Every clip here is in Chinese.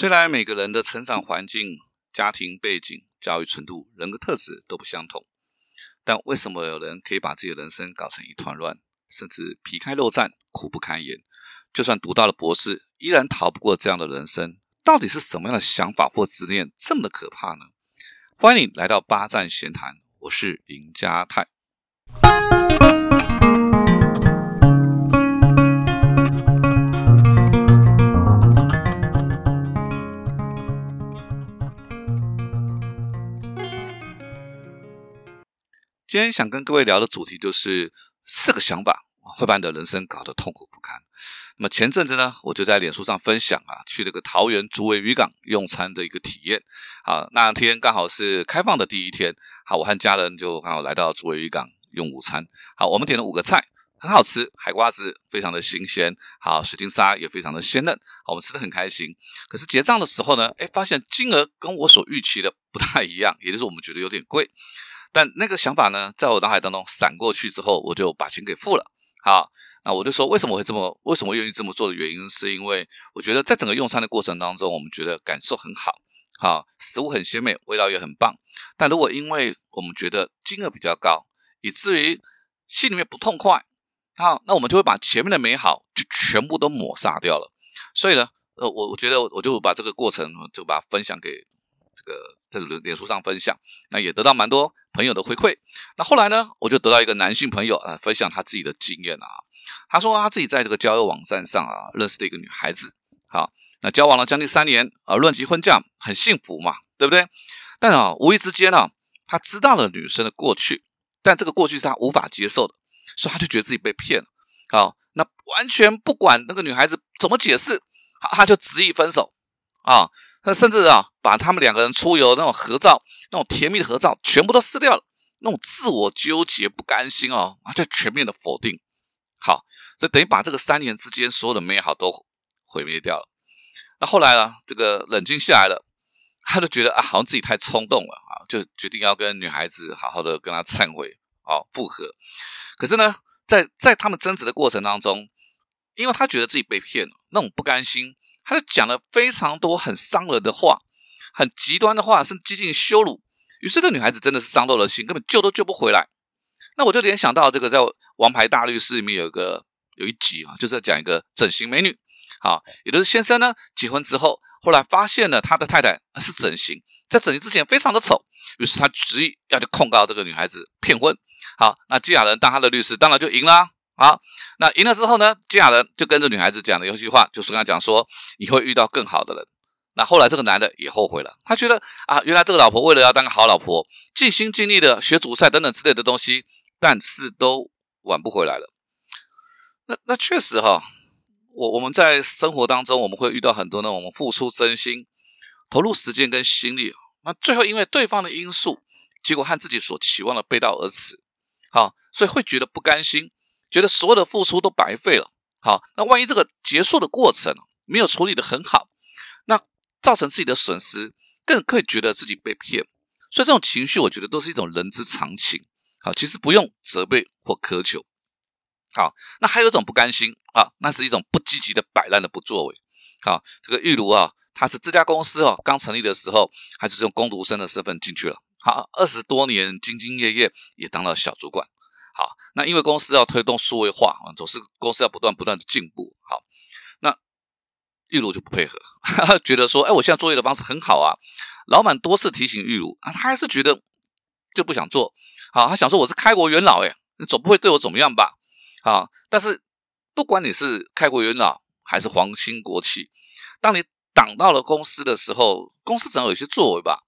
虽然每个人的成长环境、家庭背景、教育程度、人格特质都不相同，但为什么有人可以把自己的人生搞成一团乱，甚至皮开肉绽、苦不堪言？就算读到了博士，依然逃不过这样的人生。到底是什么样的想法或执念这么的可怕呢？欢迎你来到八站闲谈，我是林家泰。今天想跟各位聊的主题就是四个想法会把你的人生搞得痛苦不堪。那么前阵子呢，我就在脸书上分享啊，去这个桃园竹围渔港用餐的一个体验。啊，那天刚好是开放的第一天，好，我和家人就刚好来到竹围渔港用午餐。好，我们点了五个菜，很好吃，海瓜子非常的新鲜，好，水晶沙也非常的鲜嫩，我们吃的很开心。可是结账的时候呢，哎，发现金额跟我所预期的不太一样，也就是我们觉得有点贵。但那个想法呢，在我脑海当中闪过去之后，我就把钱给付了。好，那我就说，为什么会这么，为什么愿意这么做的原因，是因为我觉得在整个用餐的过程当中，我们觉得感受很好，好，食物很鲜美，味道也很棒。但如果因为我们觉得金额比较高，以至于心里面不痛快，好，那我们就会把前面的美好就全部都抹杀掉了。所以呢，呃，我我觉得我就把这个过程就把分享给。这个在脸脸书上分享，那也得到蛮多朋友的回馈。那后来呢，我就得到一个男性朋友啊，分享他自己的经验啊。他说他自己在这个交友网站上啊，认识的一个女孩子，好，那交往了将近三年啊，论及婚嫁，很幸福嘛，对不对？但啊，无意之间呢，他知道了女生的过去，但这个过去是他无法接受的，所以他就觉得自己被骗了。好，那完全不管那个女孩子怎么解释，他他就执意分手啊。那甚至啊，把他们两个人出游那种合照、那种甜蜜的合照全部都撕掉了，那种自我纠结、不甘心哦，啊，就全面的否定。好，这等于把这个三年之间所有的美好都毁灭掉了。那后来呢，这个冷静下来了，他就觉得啊，好像自己太冲动了啊，就决定要跟女孩子好好的跟她忏悔，好复合。可是呢，在在他们争执的过程当中，因为他觉得自己被骗了，那种不甘心。他就讲了非常多很伤人的话，很极端的话，甚至接近羞辱。于是这女孩子真的是伤透了心，根本救都救不回来。那我就联想到这个在《王牌大律师》里面有一个有一集啊，就是在讲一个整形美女，好，也就是先生呢结婚之后，后来发现了他的太太是整形，在整形之前非常的丑，于是他执意要去控告这个女孩子骗婚。好，那季亚人当他的律师，当然就赢了。好，那赢了之后呢？金雅人就跟着女孩子讲了一句话，就是跟他讲说：“你会遇到更好的人。”那后来这个男的也后悔了，他觉得啊，原来这个老婆为了要当个好老婆，尽心尽力的学煮菜等等之类的东西，但是都挽不回来了。那那确实哈，我我们在生活当中，我们会遇到很多呢，我们付出真心、投入时间跟心力，那最后因为对方的因素，结果和自己所期望的背道而驰，好，所以会觉得不甘心。觉得所有的付出都白费了，好，那万一这个结束的过程没有处理的很好，那造成自己的损失，更可以觉得自己被骗，所以这种情绪，我觉得都是一种人之常情，好，其实不用责备或苛求，好，那还有一种不甘心啊，那是一种不积极的摆烂的不作为，好，这个玉茹啊，他是这家公司哦刚成立的时候，还是用工读生的身份进去了，好，二十多年兢兢业业，也当了小主管。好，那因为公司要推动数位化，总是公司要不断不断的进步。好，那玉茹就不配合，觉得说，哎，我现在作业的方式很好啊。老板多次提醒玉茹啊，他还是觉得就不想做。好，他想说我是开国元老，哎，你总不会对我怎么样吧？啊，但是不管你是开国元老还是皇亲国戚，当你挡到了公司的时候，公司总要有些作为吧？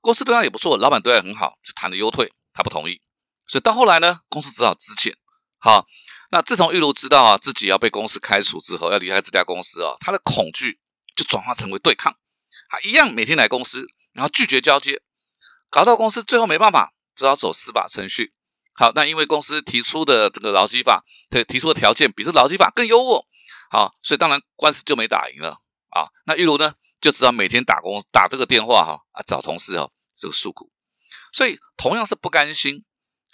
公司对他也不错，老板对他很好，就谈了优退，他不同意。所以到后来呢，公司只好支遣。好，那自从玉茹知道啊自己要被公司开除之后，要离开这家公司啊，他的恐惧就转化成为对抗。他一样每天来公司，然后拒绝交接，搞到公司最后没办法，只好走司法程序。好，那因为公司提出的这个劳基法，对提出的条件比这劳基法更优渥。好，所以当然官司就没打赢了啊。那玉茹呢，就知道每天打工打这个电话哈啊找同事哈这个诉苦。所以同样是不甘心。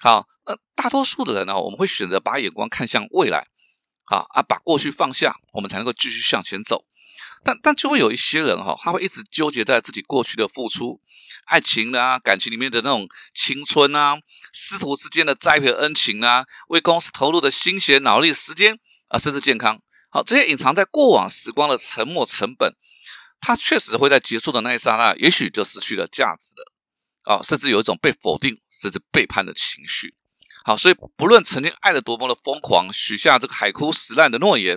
好，那大多数的人呢，我们会选择把眼光看向未来，好啊，把过去放下，我们才能够继续向前走。但但就会有一些人哈，他会一直纠结在自己过去的付出、爱情啊、感情里面的那种青春啊、师徒之间的栽培恩情啊、为公司投入的心血、脑力、时间啊，甚至健康，好，这些隐藏在过往时光的沉没成本，他确实会在结束的那一刹那，也许就失去了价值的啊，甚至有一种被否定甚至背叛的情绪。好，所以不论曾经爱的多么的疯狂，许下这个海枯石烂的诺言，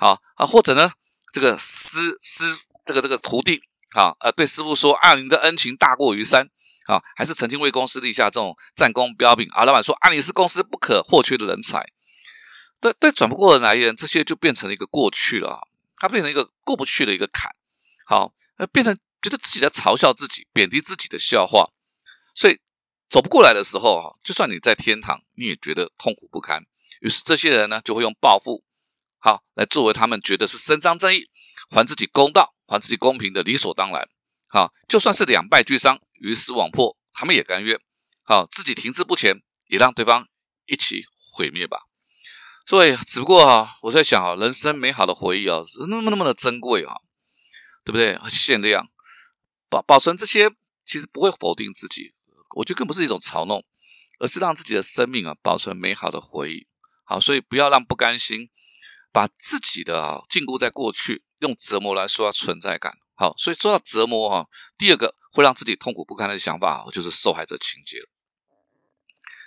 好啊，或者呢？这个师师这个这个徒弟啊，呃，对师傅说：“啊，您的恩情大过于山啊！”还是曾经为公司立下这种战功彪炳啊。老板说：“啊，你是公司不可或缺的人才。”对对，转不过人来言，这些就变成了一个过去了，它变成一个过不去的一个坎。好，那变成觉得自己在嘲笑自己、贬低自己的笑话。所以走不过来的时候啊，就算你在天堂，你也觉得痛苦不堪。于是这些人呢，就会用报复。好，来作为他们觉得是伸张正义、还自己公道、还自己公平的理所当然。好，就算是两败俱伤、鱼死网破，他们也甘愿。好，自己停滞不前，也让对方一起毁灭吧。所以，只不过哈，我在想啊，人生美好的回忆啊，那么那么的珍贵啊，对不对？限量，保保存这些，其实不会否定自己。我觉得更不是一种嘲弄，而是让自己的生命啊，保存美好的回忆。好，所以不要让不甘心。把自己的啊禁锢在过去，用折磨来说存在感。好，所以说到折磨哈，第二个会让自己痛苦不堪的想法，就是受害者情节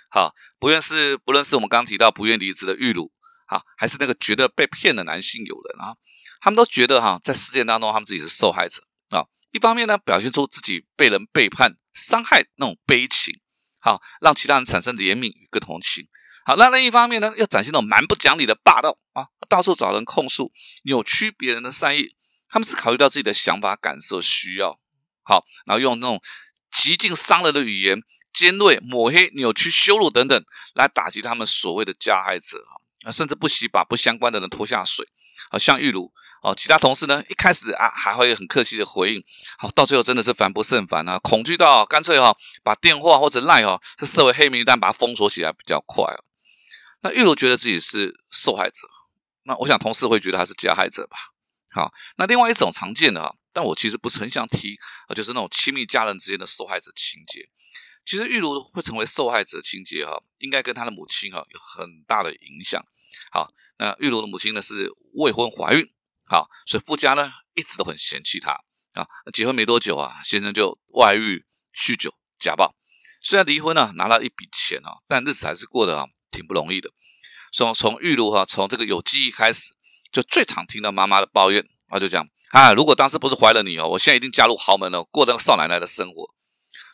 好，不论是不论是我们刚刚提到不愿离职的玉露，好，还是那个觉得被骗的男性友人啊，他们都觉得哈，在事件当中他们自己是受害者啊。一方面呢，表现出自己被人背叛、伤害那种悲情，好，让其他人产生怜悯与同情。好，那另一方面呢，要展现那种蛮不讲理的霸道啊，到处找人控诉，扭曲别人的善意。他们是考虑到自己的想法、感受、需要，好，然后用那种极尽伤人的语言、尖锐、抹黑、扭曲、羞辱等等，来打击他们所谓的加害者啊，甚至不惜把不相关的人拖下水。好像玉如哦，其他同事呢，一开始啊还会很客气的回应，好，到最后真的是烦不胜烦啊，恐惧到干脆哈把电话或者赖哦是设为黑名单，把它封锁起来比较快哦。那玉如觉得自己是受害者，那我想同事会觉得他是加害者吧？好，那另外一种常见的啊，但我其实不是很想提啊，就是那种亲密家人之间的受害者情节。其实玉如会成为受害者情节哈，应该跟他的母亲哈有很大的影响。好，那玉如的母亲呢是未婚怀孕，好，所以夫家呢一直都很嫌弃他啊。结婚没多久啊，先生就外遇、酗酒、家暴。虽然离婚呢拿了一笔钱啊，但日子还是过得啊。挺不容易的，从从玉露哈，从这个有记忆开始，就最常听到妈妈的抱怨，啊，就讲啊，如果当时不是怀了你哦，我现在已经嫁入豪门了，过那个少奶奶的生活。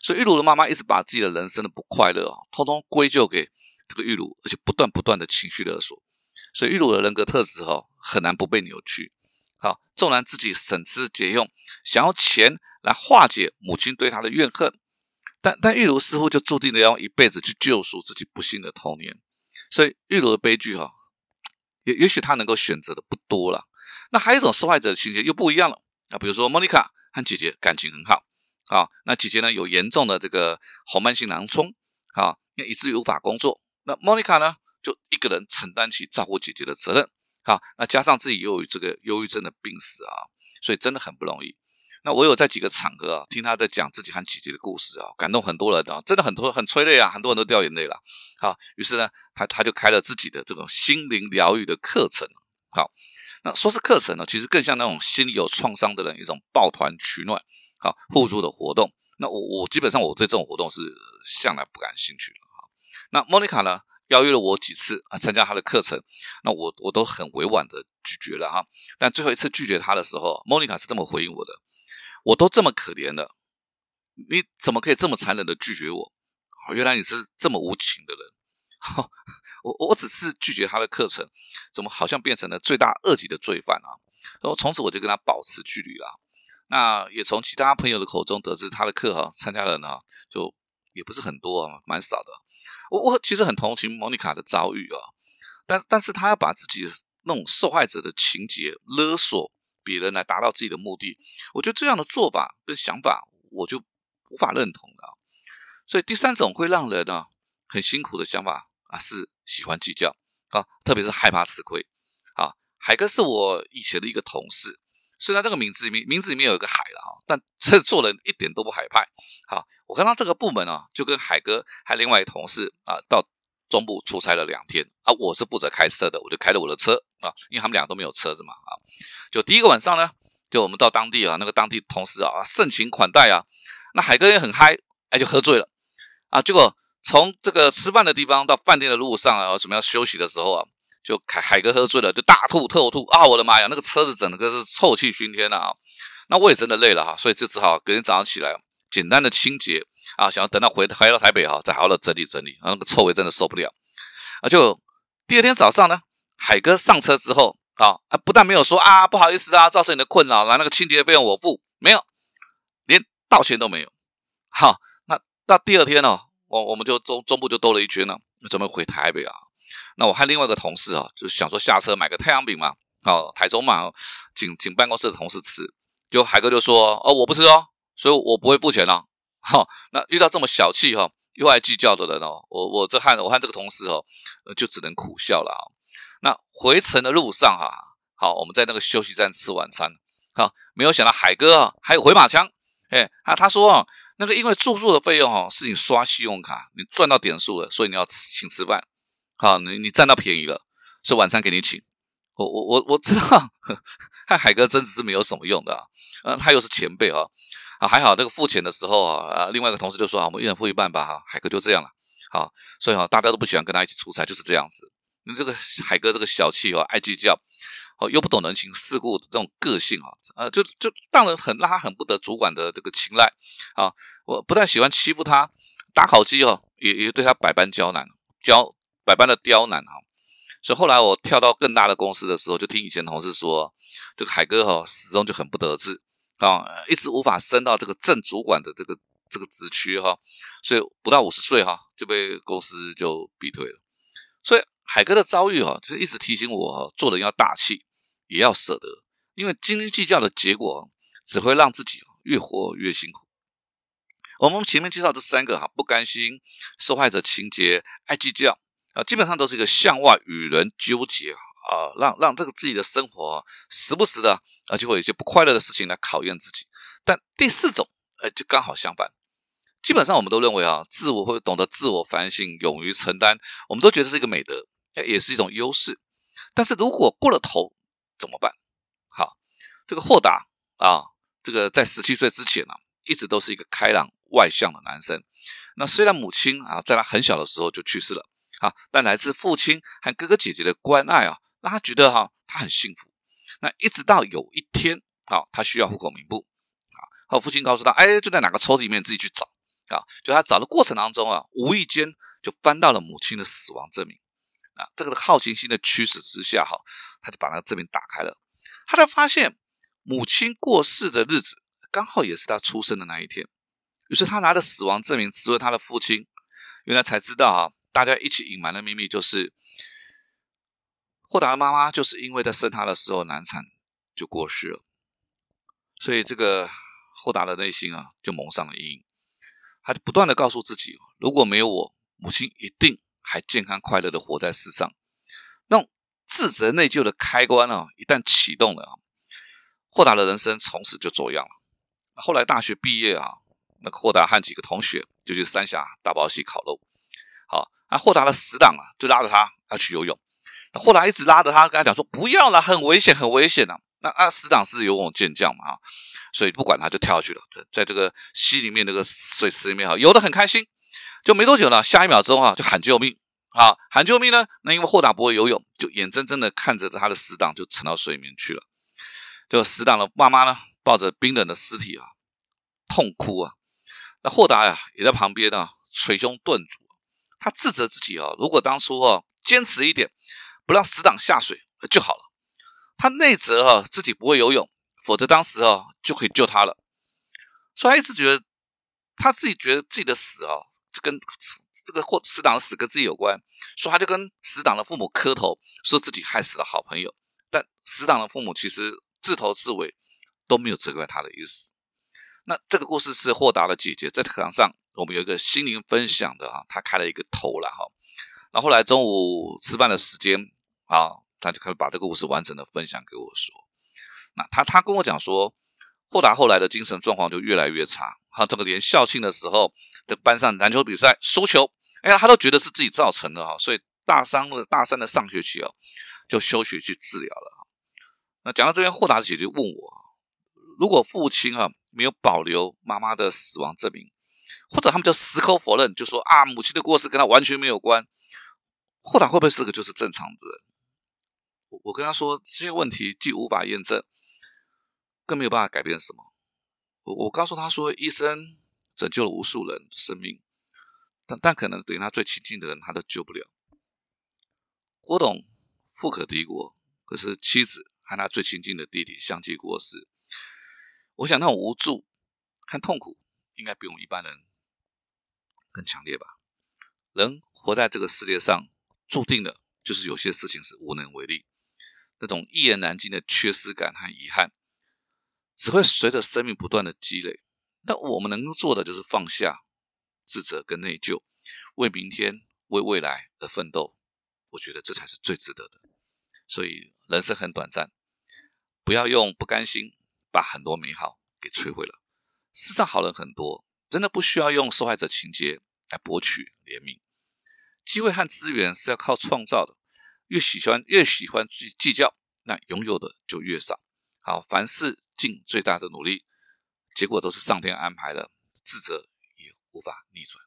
所以玉露的妈妈一直把自己的人生的不快乐啊，通通归咎给这个玉露，而且不断不断的情绪勒索。所以玉露的人格特质哈，很难不被扭曲。好，纵然自己省吃俭用，想要钱来化解母亲对他的怨恨，但但玉露似乎就注定了要用一辈子去救赎自己不幸的童年。所以玉罗的悲剧哈，也也许他能够选择的不多了。那还有一种受害者的情节又不一样了啊，比如说莫妮卡和姐姐感情很好啊，那姐姐呢有严重的这个红斑性狼疮啊，以至于无法工作。那莫妮卡呢就一个人承担起照顾姐姐的责任好，那加上自己又有这个忧郁症的病史啊，所以真的很不容易。那我有在几个场合啊，听他在讲自己和姐姐的故事啊，感动很多人啊，真的很多很催泪啊，很多人都掉眼泪了。好，于是呢，他他就开了自己的这种心灵疗愈的课程。好，那说是课程呢，其实更像那种心里有创伤的人一种抱团取暖、好互助的活动。那我我基本上我对这种活动是向来不感兴趣的。好，那莫妮卡呢邀约了我几次啊参加他的课程，那我我都很委婉的拒绝了哈。但最后一次拒绝他的时候，莫妮卡是这么回应我的。我都这么可怜了，你怎么可以这么残忍的拒绝我？原来你是这么无情的人。我我只是拒绝他的课程，怎么好像变成了罪大恶极的罪犯啊？然后从此我就跟他保持距离了。那也从其他朋友的口中得知，他的课哈参加的人啊，就也不是很多啊，蛮少的。我我其实很同情莫妮卡的遭遇啊，但但是他要把自己那种受害者的情节勒索。别人来达到自己的目的，我觉得这样的做法跟想法，我就无法认同的。所以第三种会让人呢很辛苦的想法啊，是喜欢计较啊，特别是害怕吃亏啊。海哥是我以前的一个同事，虽然这个名字里面名字里面有一个海了哈，但这做人一点都不海派。好，我看到这个部门啊，就跟海哥还另外一同事啊，到中部出差了两天啊，我是负责开车的，我就开着我的车啊，因为他们俩都没有车子嘛啊，就第一个晚上呢，就我们到当地啊，那个当地同事啊盛情款待啊，那海哥也很嗨，哎就喝醉了啊，结果从这个吃饭的地方到饭店的路上啊，准备要休息的时候啊。就凯海哥喝醉了，就大吐特吐啊！我的妈呀，那个车子整个是臭气熏天的啊！那我也真的累了哈，所以就只好隔天早上起来简单的清洁啊，想要等到回回到台北哈，再好好的整理整理啊，那个臭味真的受不了啊！就第二天早上呢，海哥上车之后啊，不但没有说啊不好意思啊，造成你的困扰，那那个清洁费用我付，没有，连道歉都没有。好，那到第二天呢，我我们就中中部就兜了一圈了，准备回台北啊。那我和另外一个同事啊，就想说下车买个太阳饼嘛，哦，台中嘛，请请办公室的同事吃。就海哥就说：“哦，我不吃哦，所以我不会付钱了。”哈，那遇到这么小气哈，又爱计较的人哦，我我这和我和这个同事哦，就只能苦笑了啊。那回程的路上哈，好，我们在那个休息站吃晚餐，好，没有想到海哥啊还有回马枪，哎，他他说啊，那个因为住宿的费用哦，是你刷信用卡你赚到点数了，所以你要吃请吃饭。好，你你占到便宜了，是晚餐给你请。我我我我知道，和海哥争执是没有什么用的啊。嗯，他又是前辈啊，啊还好那个付钱的时候啊，啊另外一个同事就说啊，我们一人付一半吧哈。海哥就这样了，好，所以哈大家都不喜欢跟他一起出差，就是这样子。你这个海哥这个小气哦，爱计较，哦又不懂人情世故的这种个性啊，呃就就让人很让他很不得主管的这个青睐啊。我不但喜欢欺负他，打烤鸡哦也也对他百般刁难，刁。百般的刁难哈，所以后来我跳到更大的公司的时候，就听以前同事说，这个海哥哈始终就很不得志啊，一直无法升到这个正主管的这个这个职区哈，所以不到五十岁哈就被公司就逼退了。所以海哥的遭遇哈，就一直提醒我，做人要大气，也要舍得，因为斤斤计较的结果只会让自己越活越辛苦。我们前面介绍这三个哈，不甘心、受害者情节、爱计较。啊，基本上都是一个向外与人纠结啊，让让这个自己的生活时不时的啊，就会有一些不快乐的事情来考验自己。但第四种，呃，就刚好相反。基本上我们都认为啊，自我会懂得自我反省、勇于承担，我们都觉得是一个美德，也是一种优势。但是如果过了头怎么办？好，这个豁达啊，这个在十七岁之前呢，一直都是一个开朗外向的男生。那虽然母亲啊，在他很小的时候就去世了。啊，但来自父亲和哥哥姐姐的关爱啊，让他觉得哈，他很幸福。那一直到有一天，啊，他需要户口名簿，啊，后父亲告诉他，哎，就在哪个抽屉里面自己去找。啊，就他找的过程当中啊，无意间就翻到了母亲的死亡证明。啊，这个好奇心的驱使之下，哈，他就把那个证明打开了，他才发现母亲过世的日子刚好也是他出生的那一天。于是他拿着死亡证明质问他的父亲，原来才知道啊。大家一起隐瞒的秘密就是，霍达的妈妈就是因为在生他的时候难产就过世了，所以这个霍达的内心啊就蒙上了阴影，他就不断的告诉自己，如果没有我，母亲一定还健康快乐的活在世上。那种自责内疚的开关啊，一旦启动了啊，霍达的人生从此就走样了。后来大学毕业啊，那霍达和几个同学就去三峡大宝溪烤肉。那霍达的死党啊，就拉着他要去游泳。那霍达一直拉着他，跟他讲说：“不要了，很危险，很危险的。”那啊，死党是游泳健将嘛，啊，所以不管他，就跳下去了。在在这个溪里面，那个水池里面哈，游得很开心。就没多久呢，下一秒钟啊，就喊救命啊！喊救命呢？那因为霍达不会游泳，就眼睁睁的看着他的死党就沉到水里面去了。就死党的妈妈呢，抱着冰冷的尸体啊，痛哭啊。那霍达呀，也在旁边呢，捶胸顿足。他自责自己哦，如果当初哦坚持一点，不让死党下水就好了。他内责哈自己不会游泳，否则当时哦就可以救他了。所以他一直觉得他自己觉得自己的死啊，就跟这个或死党的死跟自己有关，所以他就跟死党的父母磕头，说自己害死了好朋友。但死党的父母其实自头至尾都没有责怪他的意思。那这个故事是霍达的姐姐在课堂上。我们有一个心灵分享的哈，他开了一个头了哈，那后来中午吃饭的时间啊，他就开始把这个故事完整的分享给我说。那他他跟我讲说，霍达后来的精神状况就越来越差，哈这个连校庆的时候的班上篮球比赛输球，哎呀，他都觉得是自己造成的哈，所以大三的大三的上学期哦，就休学去治疗了哈。那讲到这边，霍达的姐姐问我，如果父亲啊没有保留妈妈的死亡证明，或者他们就矢口否认，就说啊母亲的过世跟他完全没有关，霍达会不会是个就是正常的人？我我跟他说这些问题既无法验证，更没有办法改变什么。我我告诉他说，医生拯救了无数人生命，但但可能对他最亲近的人，他都救不了。郭董富可敌国，可是妻子和他最亲近的弟弟相继过世。我想那种无助和痛苦，应该比我们一般人更强烈吧。人活在这个世界上，注定的就是有些事情是无能为力。那种一言难尽的缺失感和遗憾，只会随着生命不断的积累。但我们能够做的就是放下自责跟内疚，为明天、为未来而奋斗。我觉得这才是最值得的。所以人生很短暂，不要用不甘心把很多美好给摧毁了。世上好人很多，真的不需要用受害者情节来博取怜悯。机会和资源是要靠创造的。越喜欢越喜欢去计较，那拥有的就越少。好，凡事尽最大的努力，结果都是上天安排的，自责也无法逆转。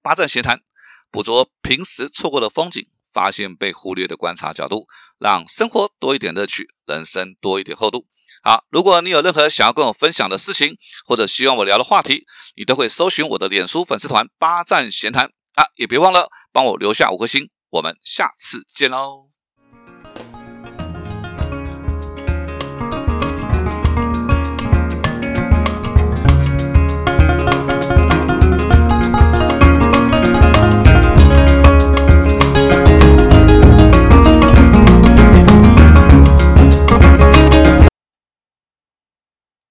八站闲谈，捕捉平时错过的风景，发现被忽略的观察角度，让生活多一点乐趣，人生多一点厚度。好，如果你有任何想要跟我分享的事情，或者希望我聊的话题，你都会搜寻我的脸书粉丝团“八站闲谈”啊，也别忘了帮我留下五颗星。我们下次见喽。